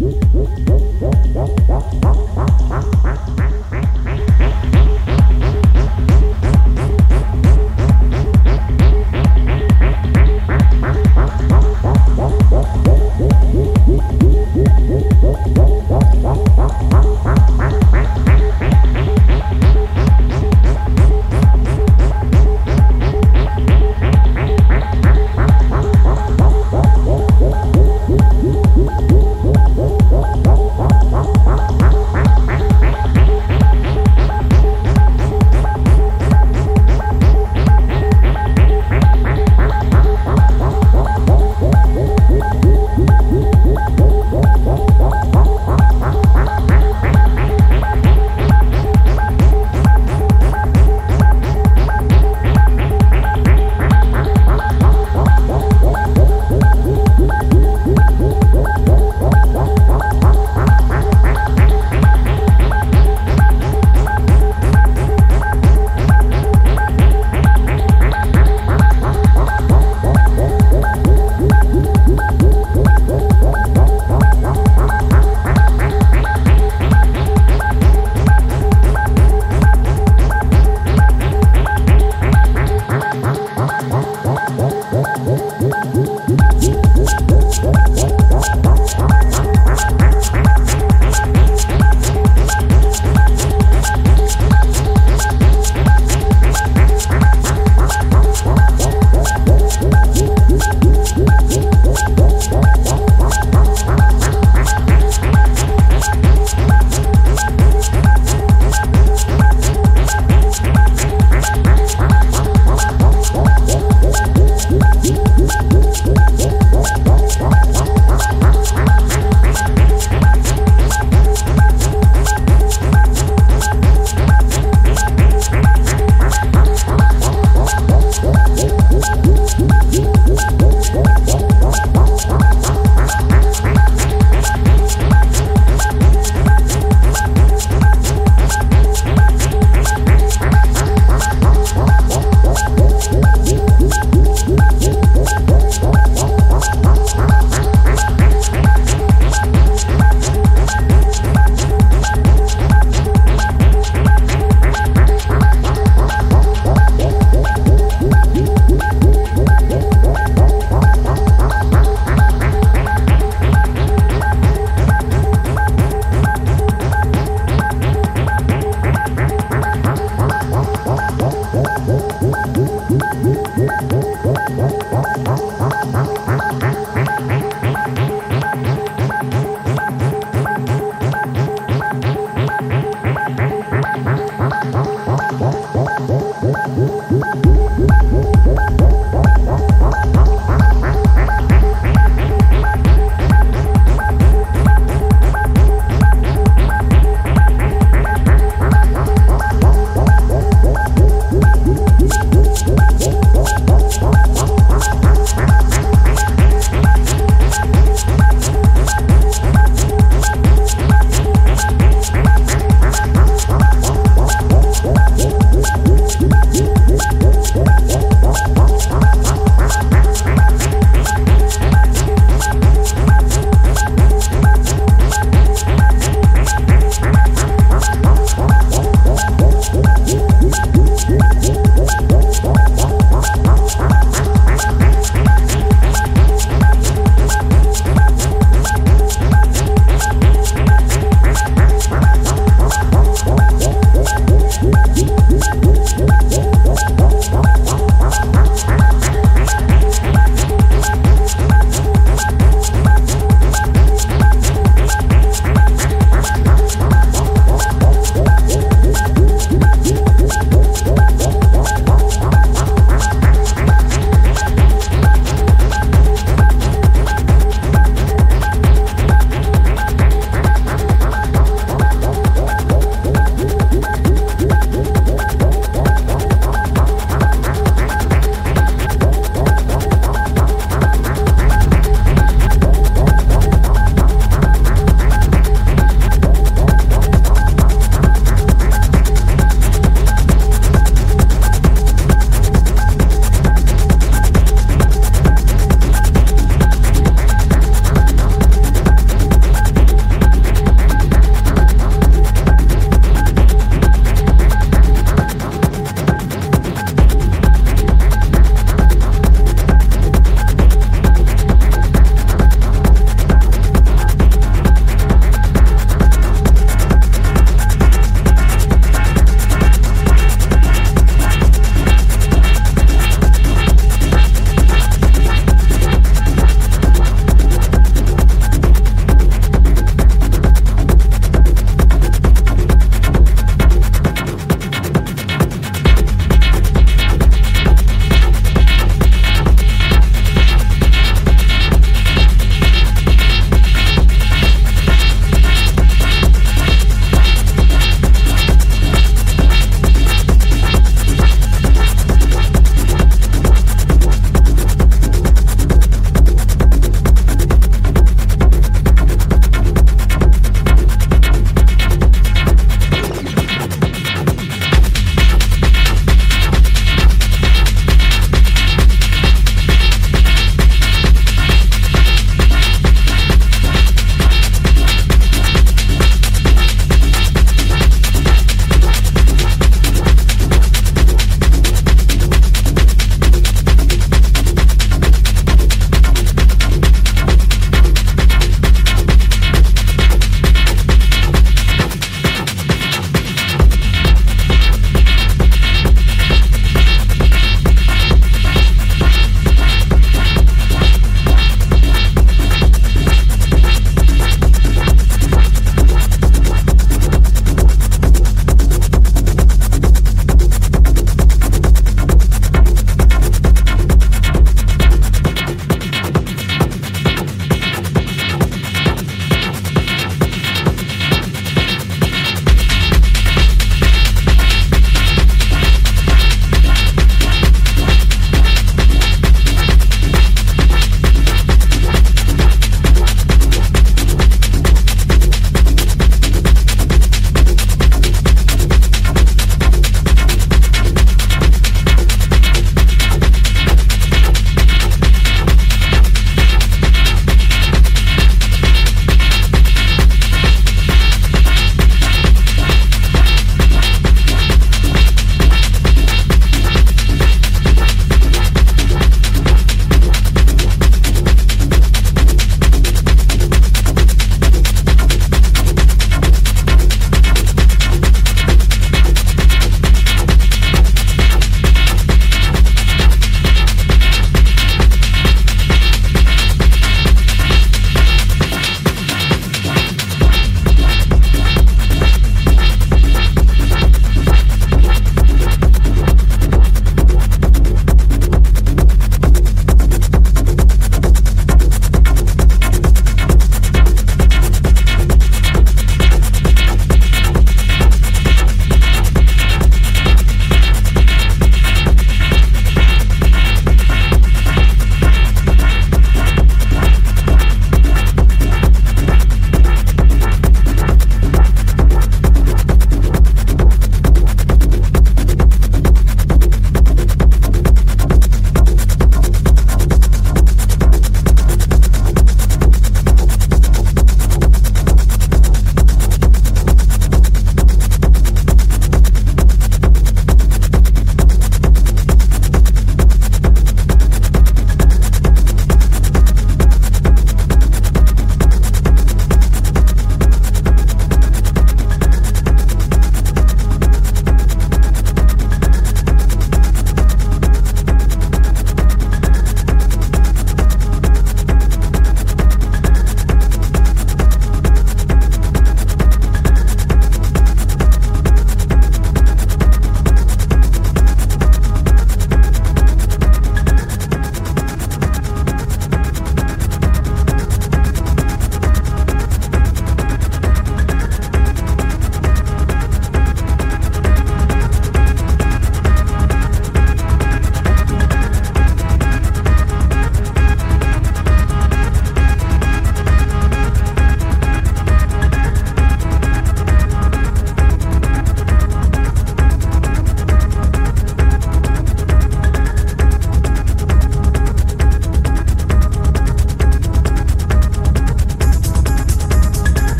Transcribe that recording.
Ah, ah.